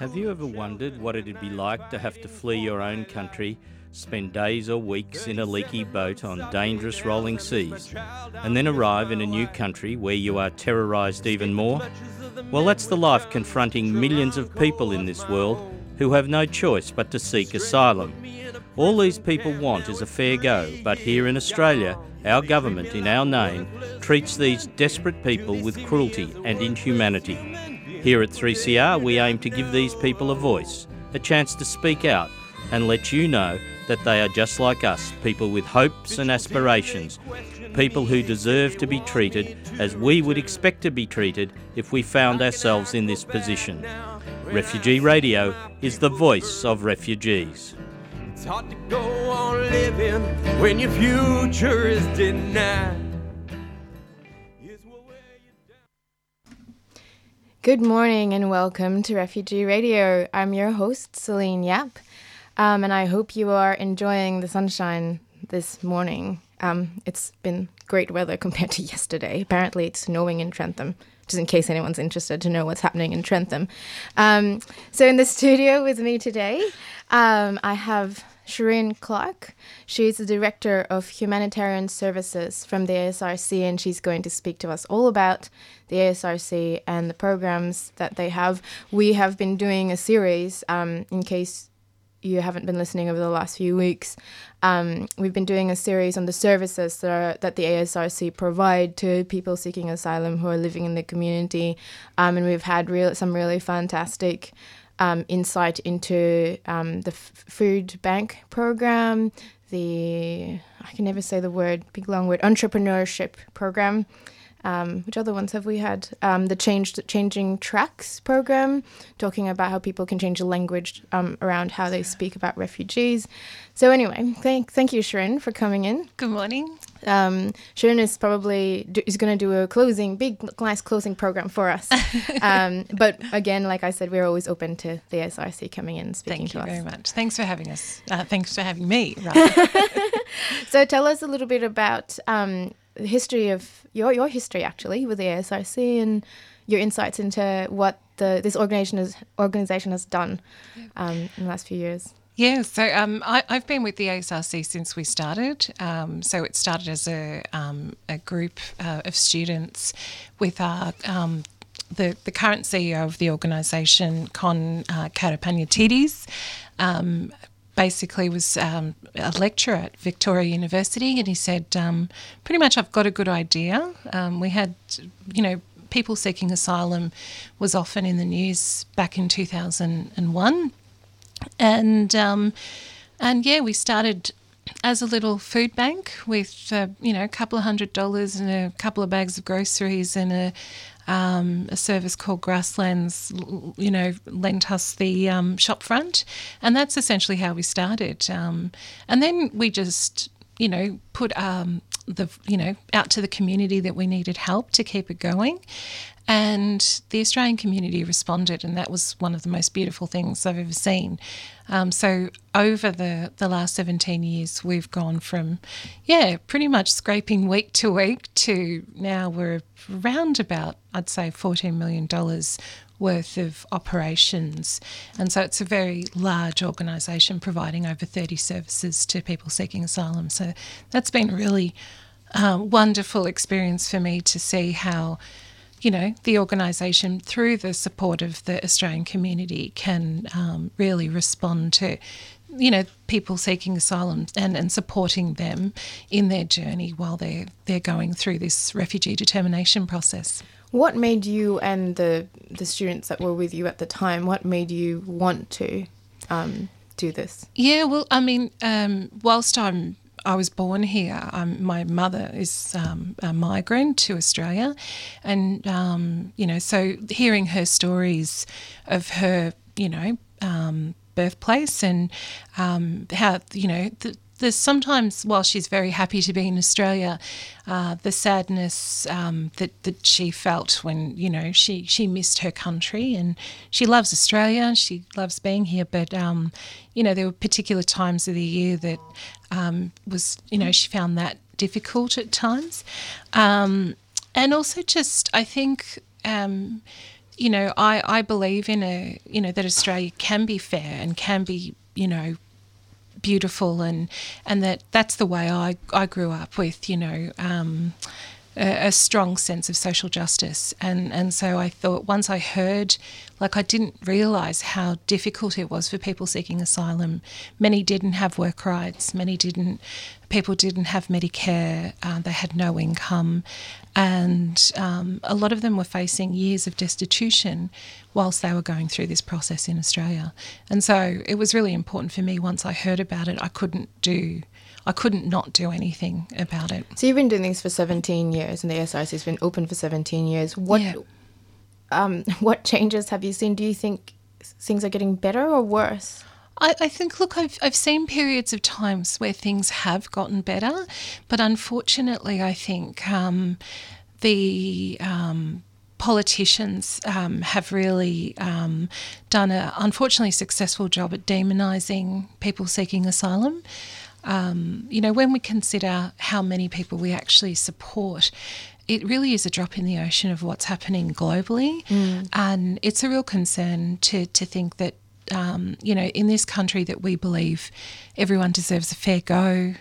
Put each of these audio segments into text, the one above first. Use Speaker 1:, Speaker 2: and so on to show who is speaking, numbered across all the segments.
Speaker 1: Have you ever wondered what it'd be like to have to flee your own country, spend days or weeks in a leaky boat on dangerous rolling seas, and then arrive in a new country where you are terrorised even more? Well, that's the life confronting millions of people in this world who have no choice but to seek asylum. All these people want is a fair go, but here in Australia, our government, in our name, treats these desperate people with cruelty and inhumanity. Here at 3CR, we aim to give these people a voice, a chance to speak out, and let you know that they are just like us, people with hopes and aspirations, people who deserve to be treated as we would expect to be treated if we found ourselves in this position. Refugee Radio is the voice of refugees.
Speaker 2: It's hard to go on living when your future is denied.
Speaker 3: Good morning and welcome to Refugee Radio. I'm your host, Celine Yap, um, and I hope you are enjoying the sunshine this morning. Um, it's been great weather compared to yesterday. Apparently, it's snowing in Trentham, just in case anyone's interested to know what's happening in Trentham. Um, so, in the studio with me today, um, I have Shireen Clark. She's the Director of Humanitarian Services from the ASRC, and she's going to speak to us all about the ASRC and the programs that they have. We have been doing a series, um, in case you haven't been listening over the last few weeks. Um, we've been doing a series on the services that, are, that the ASRC provide to people seeking asylum who are living in the community, um, and we've had real, some really fantastic um, insight into um, the f- food bank program, the I can never say the word, big long word, entrepreneurship program. Um, which other ones have we had? Um, the changed changing tracks program, talking about how people can change the language um, around how they speak about refugees. So anyway, thank thank you, Sharon, for coming in.
Speaker 4: Good morning.
Speaker 3: Um, Sharon is probably do, is going to do a closing, big, nice closing program for us. um, but again, like I said, we're always open to the SRC coming in and speaking
Speaker 4: Thank
Speaker 3: to
Speaker 4: you
Speaker 3: us.
Speaker 4: very much. Thanks for having us. Uh, thanks for having me.
Speaker 3: So tell us a little bit about um, history of your your history actually with the ASRC and your insights into what the this organization has organization has done um, in the last few years.
Speaker 4: Yeah, so um, I, I've been with the ASRC since we started. Um, so it started as a, um, a group uh, of students with our um, the, the current CEO of the organisation, Kon uh, Karapanagiotidis. Basically was um, a lecturer at Victoria University, and he said, um, pretty much, I've got a good idea. Um, we had, you know, people seeking asylum was often in the news back in 2001 and um, and yeah, we started as a little food bank with uh, you know a couple of hundred dollars and a couple of bags of groceries and a um, a service called Grasslands, you know, lent us the um, shop front, and that's essentially how we started. Um, and then we just, you know, put um, the, you know, out to the community that we needed help to keep it going, and the Australian community responded, and that was one of the most beautiful things I've ever seen. Um, so over the the last seventeen years, we've gone from, yeah, pretty much scraping week to week to now we're around about I'd say fourteen million dollars worth of operations, and so it's a very large organisation providing over thirty services to people seeking asylum. So that's been really um, wonderful experience for me to see how you know, the organisation, through the support of the Australian community, can um, really respond to, you know, people seeking asylum and, and supporting them in their journey while they're they're going through this refugee determination process.
Speaker 3: What made you and the the students that were with you at the time? What made you want to um, do this?
Speaker 4: Yeah, well, I mean, um, whilst I'm I was born here. Um, my mother is um, a migrant to Australia, and um, you know, so hearing her stories of her, you know, um, birthplace and um, how you know. The, there's sometimes, while she's very happy to be in Australia, uh, the sadness um, that that she felt when you know she she missed her country and she loves Australia, she loves being here, but um, you know there were particular times of the year that um, was you know she found that difficult at times, um, and also just I think. Um, you know, I, I believe in a, you know, that Australia can be fair and can be, you know, beautiful and and that that's the way I, I grew up with, you know, um, a, a, strong sense of social justice. And, and so I thought once I heard, like, I didn't realise how difficult it was for people seeking asylum. Many didn't have work rights, many didn't, people didn't have Medicare, uh, they had no income. And um, a lot of them were facing years of destitution whilst they were going through this process in Australia. And so it was really important for me once I heard about it, I couldn't do I couldn't not do anything about it.
Speaker 3: So you've been doing this for 17 years, and the ASRC has been open for 17 years. What yeah. um, what changes have you seen? Do you think things are getting better or worse?
Speaker 4: I, I, think, look, I've, I've seen periods of times where things have gotten better, but unfortunately, I think um, the um, politicians um, have really um, done an unfortunately successful job at demonising people seeking asylum. Um, you know, when we consider how many people we actually support, it really is a drop in the ocean of what's happening globally. Mm. And it's a real concern to, to think that, um, you know, in this country that we believe everyone deserves a fair go,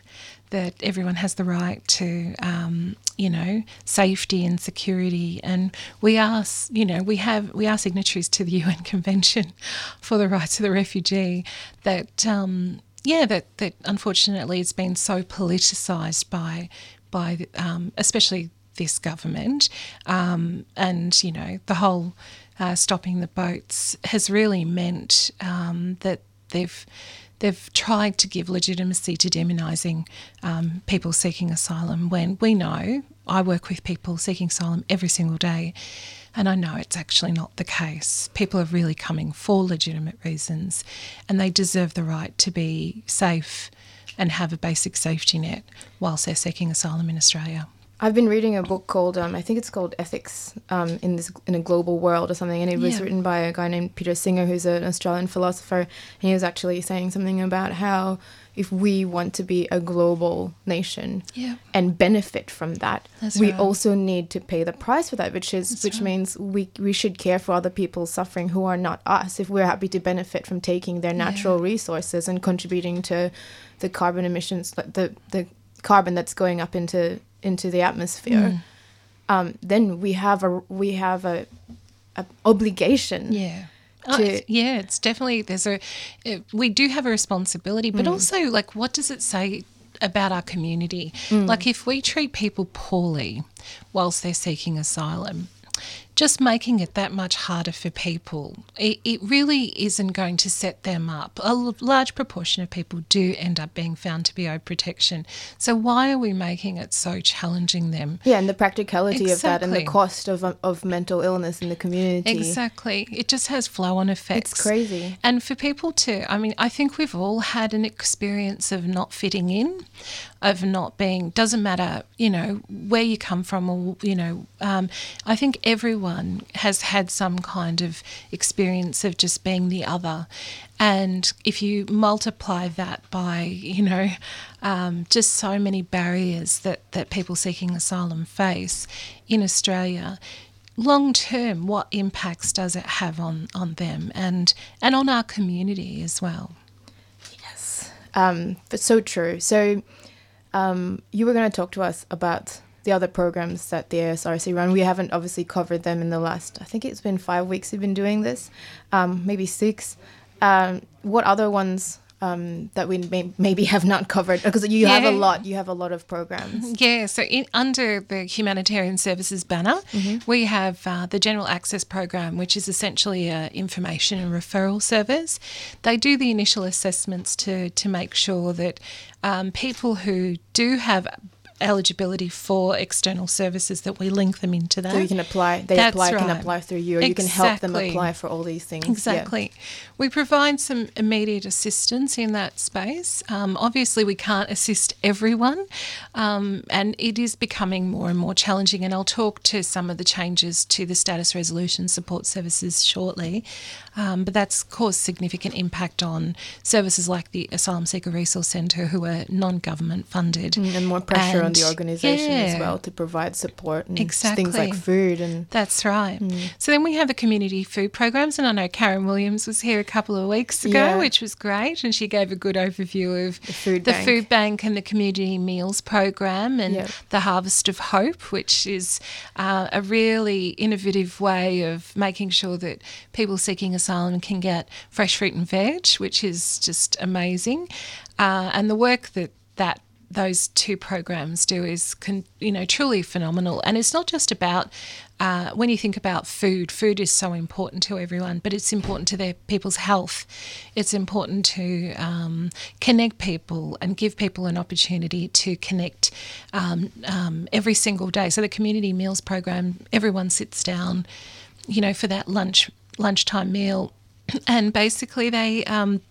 Speaker 4: that everyone has the right to, um, you know, safety and security. And we are, you know, we have we are signatories to the UN Convention for the Rights of the Refugee. That um, yeah, that that unfortunately it's been so politicised by by um, especially this government, um, and you know the whole uh, stopping the boats has really meant um, that they've they've tried to give legitimacy to demonising um, people seeking asylum when we know I work with people seeking asylum every single day and I know it's actually not the case. People are really coming for legitimate reasons and they deserve the right to be safe and have a basic safety net whilst they're seeking asylum in Australia.
Speaker 3: I've been reading a book called um, I think it's called Ethics um, in this in a global world or something, and it was yeah. written by a guy named Peter Singer, who's an Australian philosopher, and he was actually saying something about how if we want to be a global nation
Speaker 4: yeah.
Speaker 3: and benefit from that,
Speaker 4: That's
Speaker 3: we
Speaker 4: right.
Speaker 3: also need to pay the price for that, which is
Speaker 4: That's
Speaker 3: which
Speaker 4: right.
Speaker 3: means we we should care for other people suffering who are not us. If we're happy to benefit from taking their natural
Speaker 4: yeah.
Speaker 3: resources and contributing to the carbon emissions, the the carbon that's going up into into the atmosphere, mm. um, then we have a we have a, a obligation.
Speaker 4: Yeah Oh, it's, yeah, it's definitely there's a it, we do have a responsibility, but mm. also like what does it say about our community? Mm. Like if we treat people poorly whilst they're seeking asylum, just making it that much harder for people, it, it, really isn't going to set them up. A large proportion of people do end up being found to be owed protection. So why are we making it so challenging them?
Speaker 3: Yeah, and the practicality exactly. of that and the cost of, of mental illness in the community.
Speaker 4: Exactly. It just has flow on effects.
Speaker 3: It's crazy.
Speaker 4: And for people to, I mean, I think we've all had an experience of not fitting in of not being doesn't matter you know where you come from or you know um, i think everyone has had some kind of experience of just being the other. And if you multiply that by you know um, just so many barriers that that people seeking asylum face in australia long term what impacts does it have on on them and and on our community as well?
Speaker 3: Yes. Um, but so true. So um, you were going to talk to us about the other programs that the ASRC run. We haven't obviously covered them in the last, I think it's been five weeks we've been doing this, um, maybe six. Um, what other ones um, that we may, maybe have not covered because you yeah. have a lot you have a lot of programs
Speaker 4: yeah so in, under the humanitarian services banner mm-hmm. we have uh, the general access program which is essentially an information and referral service they do the initial assessments to to make sure that um, people who do have eligibility for external services that we link them into that.
Speaker 3: So you can apply, they
Speaker 4: That's
Speaker 3: apply,
Speaker 4: right.
Speaker 3: can apply through you, or exactly. you can help them apply for all these things.
Speaker 4: Exactly. Yeah. We provide some immediate assistance in that space. Um, obviously, we can't assist everyone, um, and it is becoming more and more challenging. And I'll talk to some of the changes to the status resolution support services shortly. Um, but that's caused significant impact on services like the Asylum Seeker Resource Centre, who are non government funded.
Speaker 3: Mm, and more pressure the organization as well to provide support and things like food and
Speaker 4: That's right.
Speaker 3: Mm.
Speaker 4: So then we have the community food programs, and I know Karen Williams was here a couple of weeks ago,
Speaker 3: Yeah.
Speaker 4: which was great, and she gave a good overview of
Speaker 3: The food
Speaker 4: the
Speaker 3: bank.
Speaker 4: food bank and the community meals program, and
Speaker 3: Yeah.
Speaker 4: the Harvest of Hope, which is uh, a really innovative way of making sure that people seeking asylum can get fresh fruit and veg, which is just amazing, uh, and the work that that those two programs do is con- you know truly phenomenal. And it's not just about uh, when you think about food food is so important to everyone but it's important to their people's health. It's important to um, connect people and give people an opportunity to connect um, um, every single day. So the community meals program everyone sits down you know for that lunch lunchtime meal. And basically they um,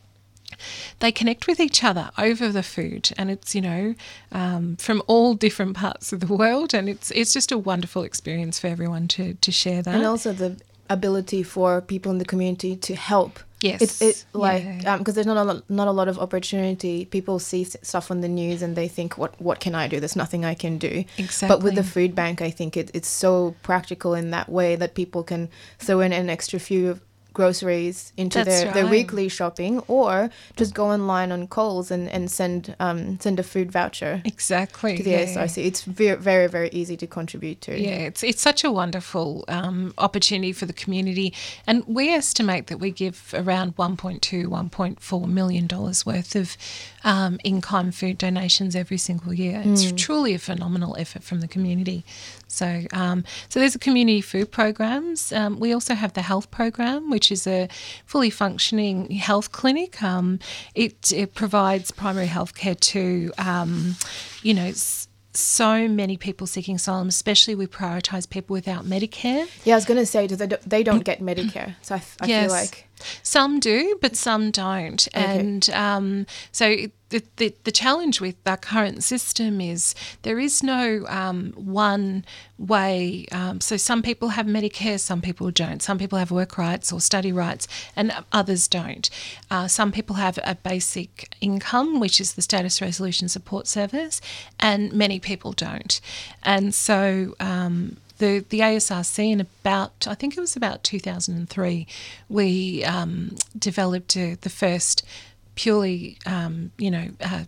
Speaker 4: they connect with each other over the food, and it's you know um, from all different parts of the world, and it's it's just a wonderful experience for everyone to to share that.
Speaker 3: and also the ability for people in the community to help.
Speaker 4: Yes,
Speaker 3: it's it like
Speaker 4: yeah.
Speaker 3: because there's not a lot, not a lot of opportunity. People see stuff on the news and they think, "What what can I do? There's nothing I can do." Exactly. But with the food bank, I think it, it's so practical in that way that people can throw in an extra few groceries into
Speaker 4: That's
Speaker 3: their, their weekly shopping, or just go online on Coles and and send um send a food voucher
Speaker 4: exactly
Speaker 3: to the
Speaker 4: yeah.
Speaker 3: It's very very very easy to contribute to.
Speaker 4: Yeah, it's it's such a wonderful um, opportunity for the community, and we estimate that we give around 1.2, 1.4 million dollars worth of um, in-kind food donations every single year. It's truly a phenomenal effort from the community. So, um, so there's a community food programs. Um, we also have the health program, which is a fully functioning health clinic. Um, it, it provides primary health care to, um, you know. s- so many people seeking asylum, especially we prioritise people without Medicare.
Speaker 3: Yeah, I was gonna say that they don't, don't get Medicare, so I
Speaker 4: Yes.
Speaker 3: feel like
Speaker 4: Some do, but some don't. And um, so the, the, the challenge with our current system is there is no um, one way. Um, so some people have Medicare, some people don't. Some people have work rights or study rights, and others don't. Uh, some people have a basic income, which is the Status Resolution Support Service, and many people don't. And so um, the the ASRC in about I think it was about 2003 we um, developed uh, the first purely um, you know uh,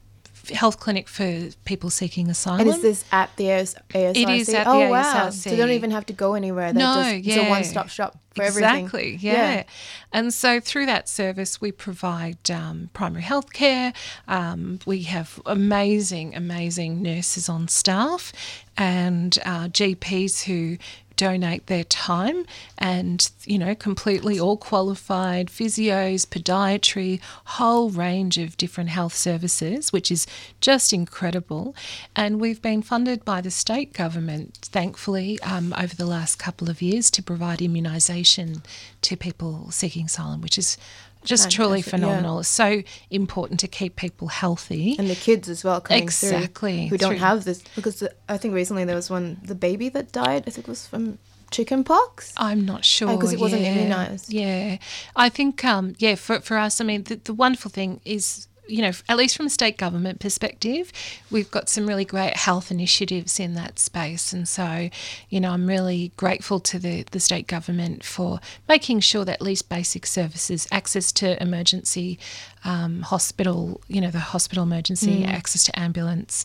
Speaker 4: health clinic for people seeking asylum.
Speaker 3: And is this at the AS- ASRC?
Speaker 4: It is at the
Speaker 3: oh, wow. So they don't even have to go anywhere. They're
Speaker 4: No,
Speaker 3: just, It's a one-stop shop for everything.
Speaker 4: Exactly, yeah. And so through that service, we provide um, primary health care. Um, we have amazing, amazing nurses on staff and uh, GPs who donate their time and you know completely all qualified physios podiatry whole range of different health services which is just incredible. And we've been funded by the state government thankfully um, over the last couple of years to provide immunisation to people seeking asylum which is just truly
Speaker 3: Fantastic, yeah.
Speaker 4: phenomenal it's so important to keep people healthy
Speaker 3: And the kids as well coming
Speaker 4: Exactly,
Speaker 3: through who don't
Speaker 4: through-
Speaker 3: have this because the, I think recently there was one the baby that died. I think it was from chicken pox.
Speaker 4: I'm not sure
Speaker 3: because it wasn't
Speaker 4: yeah.
Speaker 3: immunised.
Speaker 4: Yeah, I think um, yeah for for us, I mean the, the wonderful thing is. You know, at least from a state government perspective, we've got some really great health initiatives in that space. And so, you know, I'm really grateful to the, the state government for making sure that at least basic services, access to emergency um, hospital, you know, the hospital emergency, access to ambulance,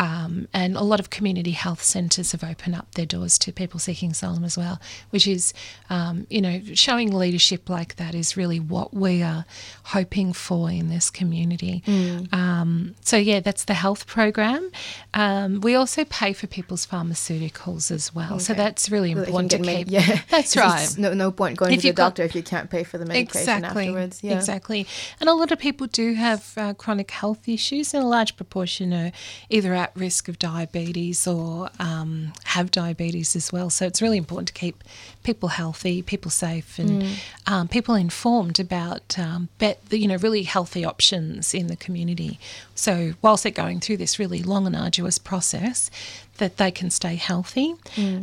Speaker 4: um, and a lot of community health centres have opened up their doors to people seeking asylum as well, which is, um, you know, showing leadership like that is really what we are hoping for in this community. Um, so, yeah, that's the health program. Um, we also pay for people's pharmaceuticals as well. So, that's really
Speaker 3: So
Speaker 4: important to keep.
Speaker 3: med- yeah,
Speaker 4: That's right.
Speaker 3: No, no point going
Speaker 4: If
Speaker 3: to the
Speaker 4: got-
Speaker 3: doctor if you can't pay for the medication afterwards. Yeah.
Speaker 4: Exactly. And a lot of people do have uh, chronic health issues, and a large proportion are either at risk of diabetes or um, have diabetes as well. So it's really important to keep people healthy, people safe, and
Speaker 3: Mm.
Speaker 4: um, people informed about um, bet, you know really healthy options in the community. So whilst they're going through this really long and arduous process, that they can stay healthy.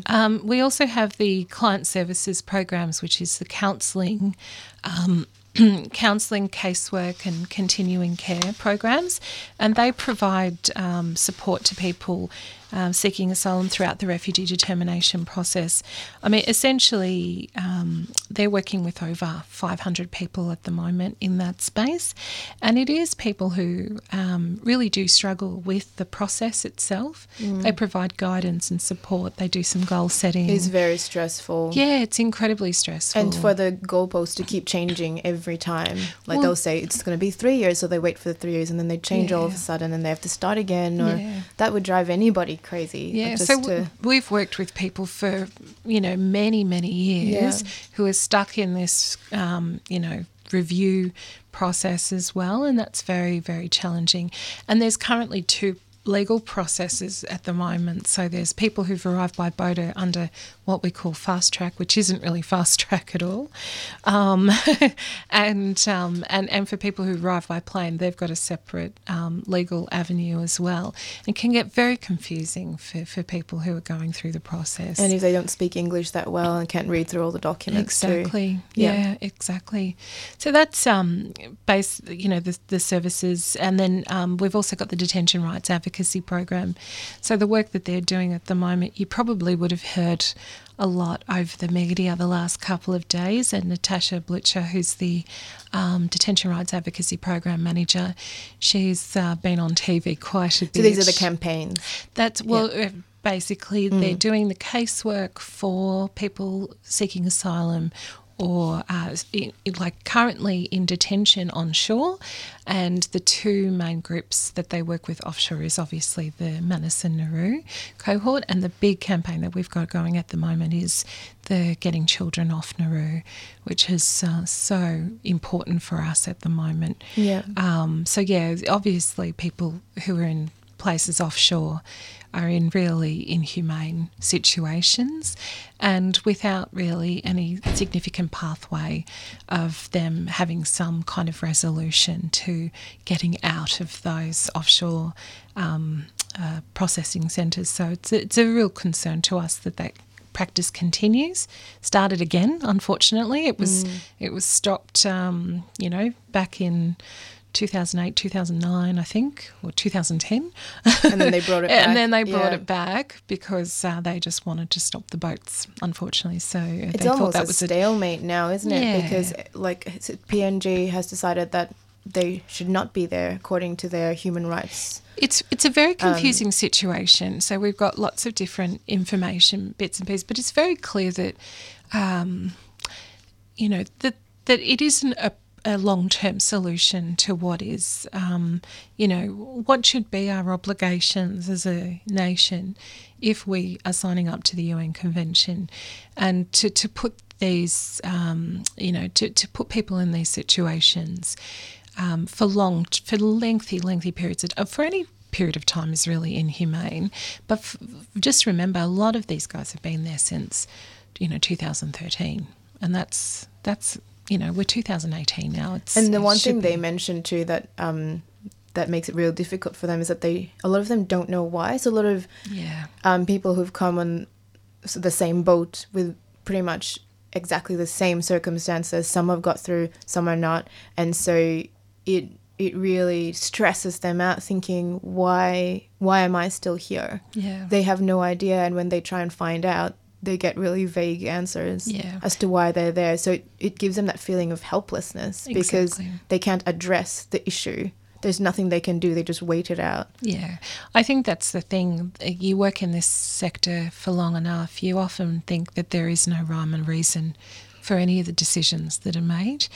Speaker 4: Um, we also have the client services programs, which is the counselling. Um, counselling, casework, and continuing care programs, and they provide um, support to people um, seeking asylum throughout the refugee determination process. I mean, essentially, um, they're working with over 500 people at the moment in that space, and it is people who um, really do struggle with the process itself. They provide guidance and support. They do some goal setting.
Speaker 3: It's very stressful.
Speaker 4: yeah, it's incredibly stressful.
Speaker 3: And for the goalposts to keep changing every time, like
Speaker 4: Well-
Speaker 3: they'll say it's going to be three years, so they wait for the three years, and then they change all of a sudden, and they have to start again, or
Speaker 4: Yeah.
Speaker 3: that would drive anybody crazy.
Speaker 4: Yeah,
Speaker 3: just
Speaker 4: so
Speaker 3: to-
Speaker 4: we've worked with people for you know many many years
Speaker 3: Yeah.
Speaker 4: who are stuck in this um, you know review process as well, and that's very very challenging. And there's currently two legal processes at the moment. So there's people who've arrived by boat under what we call fast track, which isn't really fast track at all. Um, and, um, and and for people who arrive by plane, they've got a separate um, legal avenue as well. It can get very confusing for, for people who are going through the process.
Speaker 3: and if they don't speak English that well and can't read through all the documents, too.
Speaker 4: Exactly.
Speaker 3: Yeah.
Speaker 4: Yeah. exactly. So that's um, base, you know, the, the services, and then um, we've also got the detention rights advocacy program. So the work that they're doing at the moment, you probably would have heard a lot over the media the last couple of days. And Natasha Blucher, who's the um, detention rights advocacy program manager, she's uh, been on TV quite a bit.
Speaker 3: So these are the campaigns.
Speaker 4: That's well, uh, basically they're doing the casework for people seeking asylum or uh, in, like currently in detention on shore. And the two main groups that they work with offshore is obviously the Manus and Nauru cohort. And the big campaign that we've got going at the moment is the Getting Children Off Nauru, which is uh, so important for us at the moment.
Speaker 3: Yeah.
Speaker 4: Um, so, yeah, obviously, people who are in places offshore are in really inhumane situations and without really any significant pathway of them having some kind of resolution to getting out of those offshore um, uh, processing centres. So it's a, it's a real concern to us that that practice continues. Started again, unfortunately. It was it was stopped, um, you know, back in 2008, 2009, I think, or 2010.
Speaker 3: And then they brought it back.
Speaker 4: and then they brought
Speaker 3: Yeah.
Speaker 4: it back because uh, they just wanted to stop the boats, unfortunately. So
Speaker 3: It's
Speaker 4: they thought
Speaker 3: almost
Speaker 4: that
Speaker 3: a
Speaker 4: was a
Speaker 3: stalemate now, isn't it?
Speaker 4: Yeah.
Speaker 3: Because like PNG has decided that they should not be there according to their human rights.
Speaker 4: It's it's a very
Speaker 3: Um,
Speaker 4: confusing situation. So we've got lots of different information bits and pieces, but it's very clear that, um, you know, that that it isn't a, a long term solution to what is, um, you know, what should be our obligations as a nation if we are signing up to the UN Convention, and to to put these, um, you know, to, to put people in these situations um, for long, for lengthy, lengthy periods of, for any period of time is really inhumane. But f- just remember, a lot of these guys have been there since, you know, 2013, and that's that's you know we're 2018 now. It's
Speaker 3: And the one thing they
Speaker 4: be-
Speaker 3: mentioned too that um, that makes it real difficult for them is that they a lot of them don't know why. So a lot of
Speaker 4: yeah
Speaker 3: um, people who've come on the same boat with pretty much exactly the same circumstances. Some have got through, some are not, and so it it really stresses them out, thinking why why am I still here?
Speaker 4: yeah
Speaker 3: They have no idea, and when they try and find out, they get really vague answers
Speaker 4: Yeah.
Speaker 3: as to why they're there. So it, it gives them that feeling of helplessness because they can't address the issue. There's nothing they can do. They just wait it out.
Speaker 4: Yeah, I think that's the thing. You work in this sector for long enough, you often think that there is no rhyme and reason for any of the decisions that are made.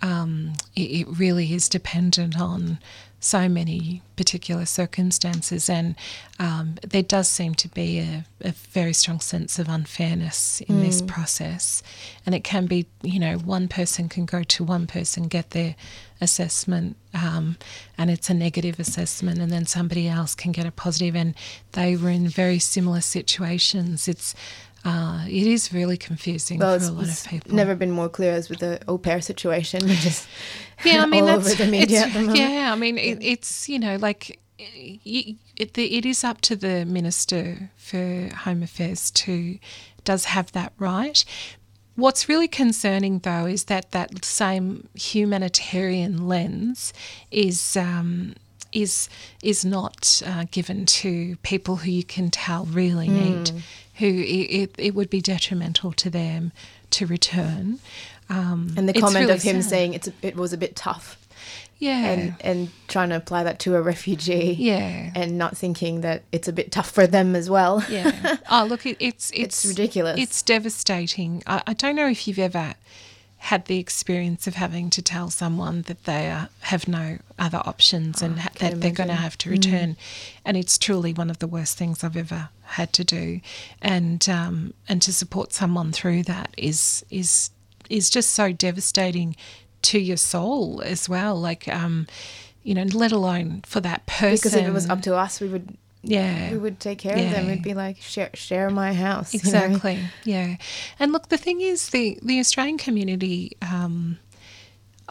Speaker 4: Um, it, it really is dependent on so many particular circumstances, and um, there does seem to be a, a very strong sense of unfairness in this process. And it can be, you know, one person can go to one person, get their assessment, um, and it's a negative assessment, and then somebody else can get a positive, and they were in very similar situations. It's uh, it is really confusing
Speaker 3: Well,
Speaker 4: for a lot of people.
Speaker 3: never been more clear as with the au pair situation, which is
Speaker 4: yeah, I mean
Speaker 3: all over the media the.
Speaker 4: Yeah, I mean it, it's you know like it, it, it is up to the minister for Home Affairs to does have that right. What's really concerning though is that that same humanitarian lens is. Um, is is not uh, given to people who you can tell really need, who it, it, would be detrimental to them to return. Um,
Speaker 3: And the comment
Speaker 4: really
Speaker 3: of him
Speaker 4: sad.
Speaker 3: saying it's a, it was a bit tough,
Speaker 4: yeah,
Speaker 3: and and trying to apply that to a refugee,
Speaker 4: yeah,
Speaker 3: and not thinking that it's a bit tough for them as well.
Speaker 4: yeah. Oh, look, it, it's, it's
Speaker 3: It's ridiculous.
Speaker 4: It's devastating. I, I don't know if you've ever had the experience of having to tell someone that they are, have no other options and ha- that
Speaker 3: can
Speaker 4: they're going to have to return, and it's truly one of the worst things I've ever had to do, and um, and to support someone through that is is is just so devastating to your soul as well. Like, um, you know, let alone for that person.
Speaker 3: Because if it was up to us, we would
Speaker 4: yeah,
Speaker 3: we would take care of them.
Speaker 4: Yeah.
Speaker 3: We'd be like share share my house. you know?
Speaker 4: Exactly. Yeah. And look, the thing is, the the Australian community. Um,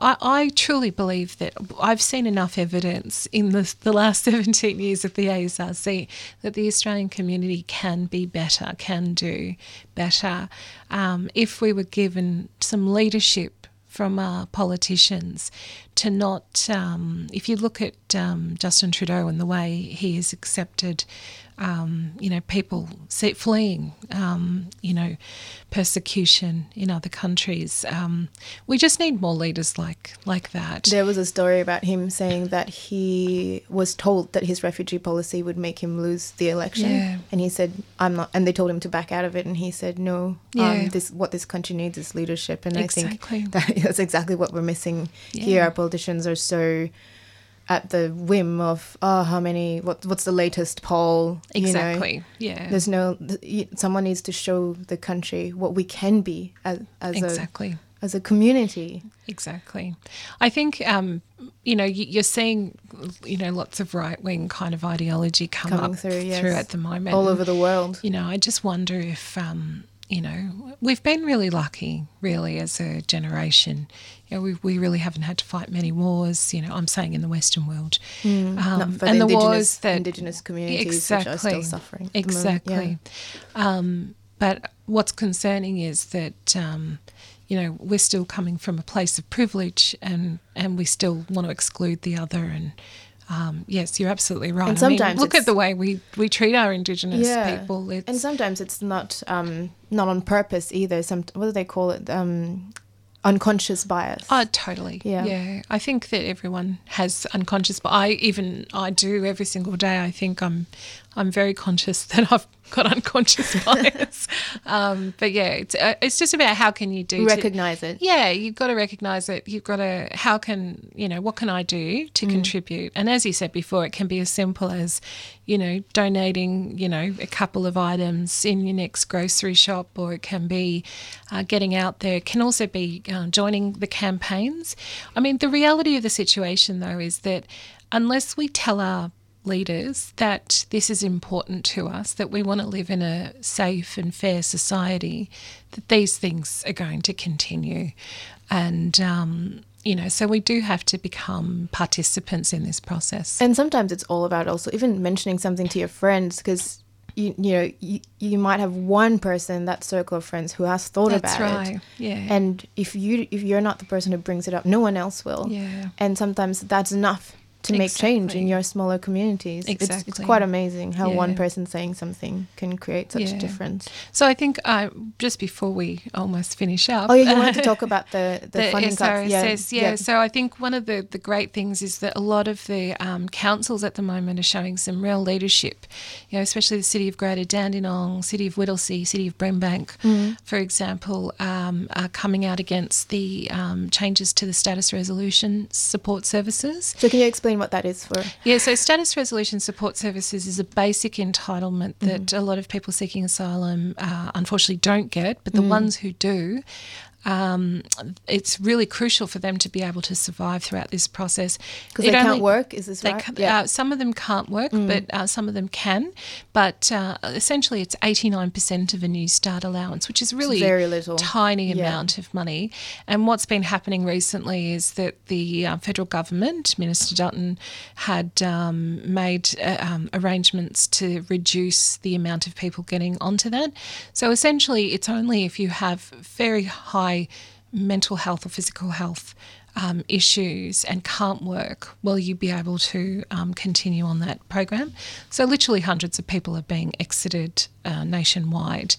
Speaker 4: I, I truly believe that I've seen enough evidence in the, the last 17 years of the ASRC that the Australian community can be better, can do better, um, if we were given some leadership from our politicians to not, um, if you look at um, Justin Trudeau and the way he has accepted, um, you know, people fleeing, um, you know, persecution in other countries, um, we just need more leaders like like that.
Speaker 3: There was a story about him saying that he was told that his refugee policy would make him lose the election,
Speaker 4: Yeah.
Speaker 3: and he said, "I'm not." And they told him to back out of it, and he said, "No,
Speaker 4: Yeah.
Speaker 3: um, this what this country needs is leadership." And
Speaker 4: Exactly.
Speaker 3: I think that that's exactly what we're missing here. Our politicians are so at the whim of, oh, how many? What what's the latest poll? you know?
Speaker 4: exactly. yeah.
Speaker 3: There's no. Someone needs to show the country what we can be as as
Speaker 4: Exactly.
Speaker 3: a as a community.
Speaker 4: Exactly. I think, um, you know, you- you're seeing, you know, lots of right wing kind of ideology come
Speaker 3: Coming
Speaker 4: up
Speaker 3: through, yes.
Speaker 4: at the moment.
Speaker 3: all over the world.
Speaker 4: You know, I just wonder if, um, you know, we've been really lucky, really, as a generation. You know, we, we really haven't had to fight many wars, you know, I'm saying in the Western world. Um,
Speaker 3: Not for
Speaker 4: and
Speaker 3: the
Speaker 4: wars that
Speaker 3: indigenous communities which are still suffering. at the moment,
Speaker 4: Exactly.
Speaker 3: yeah.
Speaker 4: Um, but what's concerning is that um, you know we're still coming from a place of privilege, and and we still want to exclude the other. And um, yes, you're absolutely right.
Speaker 3: And
Speaker 4: I mean,
Speaker 3: sometimes
Speaker 4: look at the way we we treat our Indigenous
Speaker 3: Yeah.
Speaker 4: people. It's,
Speaker 3: And sometimes it's not um, not on purpose either. Some what do they call it? Um, unconscious bias.
Speaker 4: Oh, totally.
Speaker 3: Yeah.
Speaker 4: Yeah. I think that everyone has unconscious, but I even I do every single day. I think I'm I'm very conscious that I've got unconscious bias. um, but yeah, it's uh, it's just about how can you do to-
Speaker 3: Recognize it.
Speaker 4: yeah, you've got to recognize it. You've got to, how can, you know, what can I do to
Speaker 3: Mm.
Speaker 4: contribute? And as you said before, it can be as simple as, you know, donating, you know, a couple of items in your next grocery shop, or it can be uh, getting out there. It can also be uh, joining the campaigns. I mean, the reality of the situation, though, is that unless we tell our leaders that this is important to us, that we want to live in a safe and fair society, that these things are going to continue. And, um, you know, so we do have to become participants in this process.
Speaker 3: And sometimes it's all about also even mentioning something to your friends because you you know you, you might have one person in that circle of friends who has thought
Speaker 4: That's
Speaker 3: about
Speaker 4: right.
Speaker 3: it.
Speaker 4: Yeah.
Speaker 3: And if you if you're not the person who brings it up, no one else will.
Speaker 4: Yeah.
Speaker 3: And sometimes that's enough to make change in your smaller communities. It's, it's quite amazing how one person saying something can create such a difference.
Speaker 4: So I think uh, just before we almost finish up.
Speaker 3: Oh yeah, you wanted to talk about the the,
Speaker 4: the
Speaker 3: funding cuts.
Speaker 4: SRSS, yeah, So I think one of the, the great things is that a lot of the um, councils at the moment are showing some real leadership. You know, especially the city of Greater Dandenong, city of Whittlesea, city of Brimbank,
Speaker 3: Mm.
Speaker 4: for example, um, are coming out against the um, changes to the status resolution support services.
Speaker 3: So can you explain what that is for?
Speaker 4: Yeah, so status resolution support services is a basic entitlement that a lot of people seeking asylum uh, unfortunately don't get, but the ones who do. Um, it's really crucial for them to be able to survive throughout this process
Speaker 3: Because they
Speaker 4: only-
Speaker 3: can't work. Is this right?
Speaker 4: ca- uh, some of them can't work, but uh, some of them can. But uh, essentially, it's 89% of a new start allowance, which is really
Speaker 3: very little.
Speaker 4: tiny
Speaker 3: Yeah.
Speaker 4: amount of money. And what's been happening recently is that the uh, federal government, Minister Dutton, had um, made uh, um, arrangements to reduce the amount of people getting onto that. So essentially, it's only if you have very high mental health or physical health um, issues and can't work, will you be able to um, continue on that program? So, literally, hundreds of people are being exited uh, nationwide.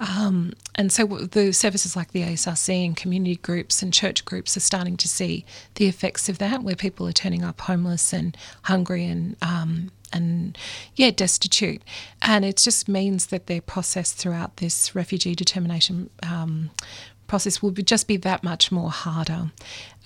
Speaker 4: Um, and so the services like the ASRC and community groups and church groups are starting to see the effects of that, where people are turning up homeless and hungry and um, and yeah, destitute. And it just means that their process throughout this refugee determination um, process will be, just be that much more harder.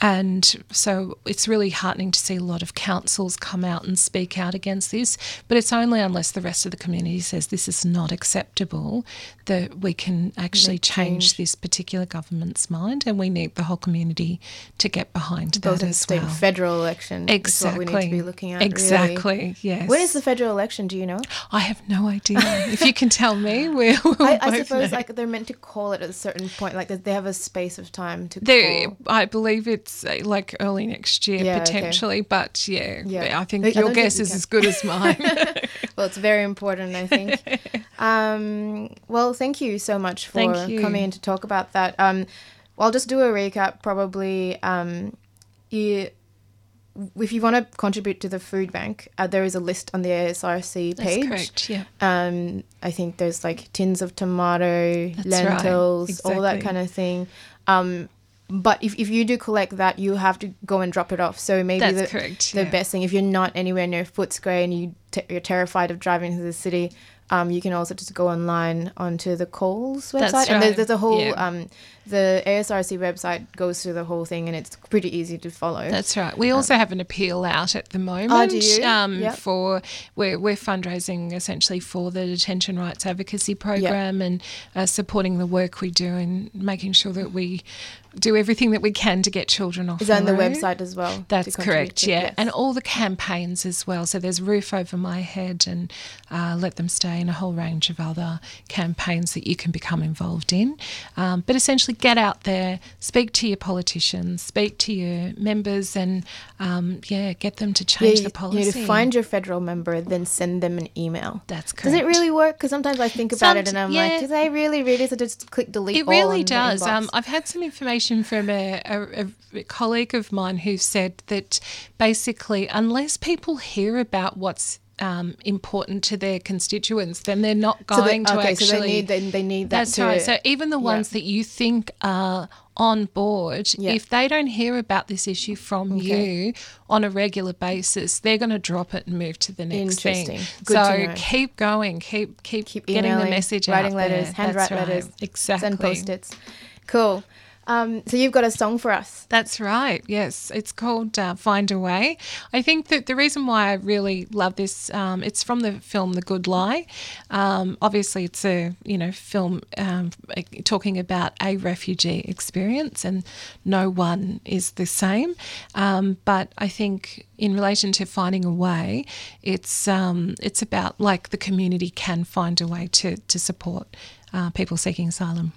Speaker 4: And so it's really heartening to see a lot of councils come out and speak out against this. But it's only unless the rest of the community says this is not acceptable that we can actually change, change, this particular government's mind. And we need the whole community to get behind
Speaker 3: Both
Speaker 4: that as
Speaker 3: state
Speaker 4: well.
Speaker 3: federal election.
Speaker 4: Exactly.
Speaker 3: We need to be looking at.
Speaker 4: Exactly.
Speaker 3: Really.
Speaker 4: Yes.
Speaker 3: When is the federal election? Do you know?
Speaker 4: I have no idea. if you can tell me, we'll.
Speaker 3: I, I suppose know. like they're meant to call it at a certain point. Like they have a space of time to.
Speaker 4: They,
Speaker 3: call.
Speaker 4: I believe it's uh, like early next year
Speaker 3: Yeah, okay.
Speaker 4: potentially, but yeah,
Speaker 3: Yeah.
Speaker 4: I think
Speaker 3: I
Speaker 4: your
Speaker 3: think
Speaker 4: guess is as good as mine.
Speaker 3: well, it's very important, I think. um, well, thank you so much for coming in to talk about that. Um, well, I'll just do a recap. Probably, um, you, if you want to contribute to the food bank, uh, there is a list on the ASRC page.
Speaker 4: That's correct. Yeah.
Speaker 3: Um, I think there's like tins of tomato,
Speaker 4: That's right,
Speaker 3: lentils, all that kind of thing. Um, but if, if you do collect that, you have to go and drop it off. So maybe
Speaker 4: That's
Speaker 3: the,
Speaker 4: correct,
Speaker 3: the
Speaker 4: yeah.
Speaker 3: best thing, if you're not anywhere near Footscray and you t- you're terrified of driving to the city, um, you can also just go online onto the Coles website.
Speaker 4: That's
Speaker 3: And there's,
Speaker 4: right,
Speaker 3: there's a whole,
Speaker 4: yeah.
Speaker 3: um, the ASRC website goes through the whole thing and it's pretty easy to follow.
Speaker 4: That's right. We also have an appeal out at the moment.
Speaker 3: Oh, do you?
Speaker 4: Um,
Speaker 3: Yep.
Speaker 4: For we're we're fundraising essentially for the detention rights advocacy program and uh, supporting the work we do and making sure that we do everything that we can to get children off.
Speaker 3: Is on the website as well?
Speaker 4: That's correct, yeah.
Speaker 3: Yes.
Speaker 4: And all the campaigns as well. So there's Roof Over My Head and uh, Let Them Stay and a whole range of other campaigns that you can become involved in. Um, but essentially, get out there, speak to your politicians, speak to your members, and um, yeah, get them to change
Speaker 3: you,
Speaker 4: the policy.
Speaker 3: you need to find your federal member, then send them an email.
Speaker 4: That's correct.
Speaker 3: Does it really work? Because sometimes I think about it and I'm
Speaker 4: yeah.
Speaker 3: like, do they really read it? So just click delete.
Speaker 4: It
Speaker 3: all
Speaker 4: really does. Um, I've had some information from a, a, a colleague of mine who said that basically, unless people hear about what's um, important to their constituents, then they're not
Speaker 3: So they-
Speaker 4: going to
Speaker 3: okay,
Speaker 4: actually.
Speaker 3: so they need they, they need that
Speaker 4: That's
Speaker 3: to,
Speaker 4: right. So even the ones that you think are on board,
Speaker 3: Yeah.
Speaker 4: if they don't hear about this issue from
Speaker 3: Okay.
Speaker 4: you on a regular basis, they're going to drop it and move to the next thing.
Speaker 3: Interesting. Good to
Speaker 4: so keep going, keep keep,
Speaker 3: keep
Speaker 4: getting
Speaker 3: emailing,
Speaker 4: the message
Speaker 3: writing
Speaker 4: out
Speaker 3: letters, handwrite
Speaker 4: right.
Speaker 3: letters,
Speaker 4: exactly.
Speaker 3: send post-its. Cool. Um, so you've got a song for us.
Speaker 4: That's right. Yes, it's called uh, "Find a Way." I think that the reason why I really love this, um, it's from the film "The Good Lie." Um, obviously, it's a you know film um, talking about a refugee experience, and no one is the same. Um, but I think in relation to finding a way, it's um, it's about like the community can find a way to to support uh, people seeking asylum.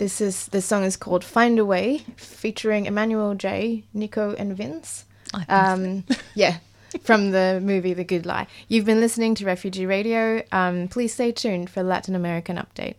Speaker 3: This is this song is called "Find a Way," featuring Emmanuel Jal, Nico, and
Speaker 4: Vinz.
Speaker 3: Um, yeah, from the movie The Good Lie. You've been listening to Refugee Radio. Um, please stay tuned for Latin American update.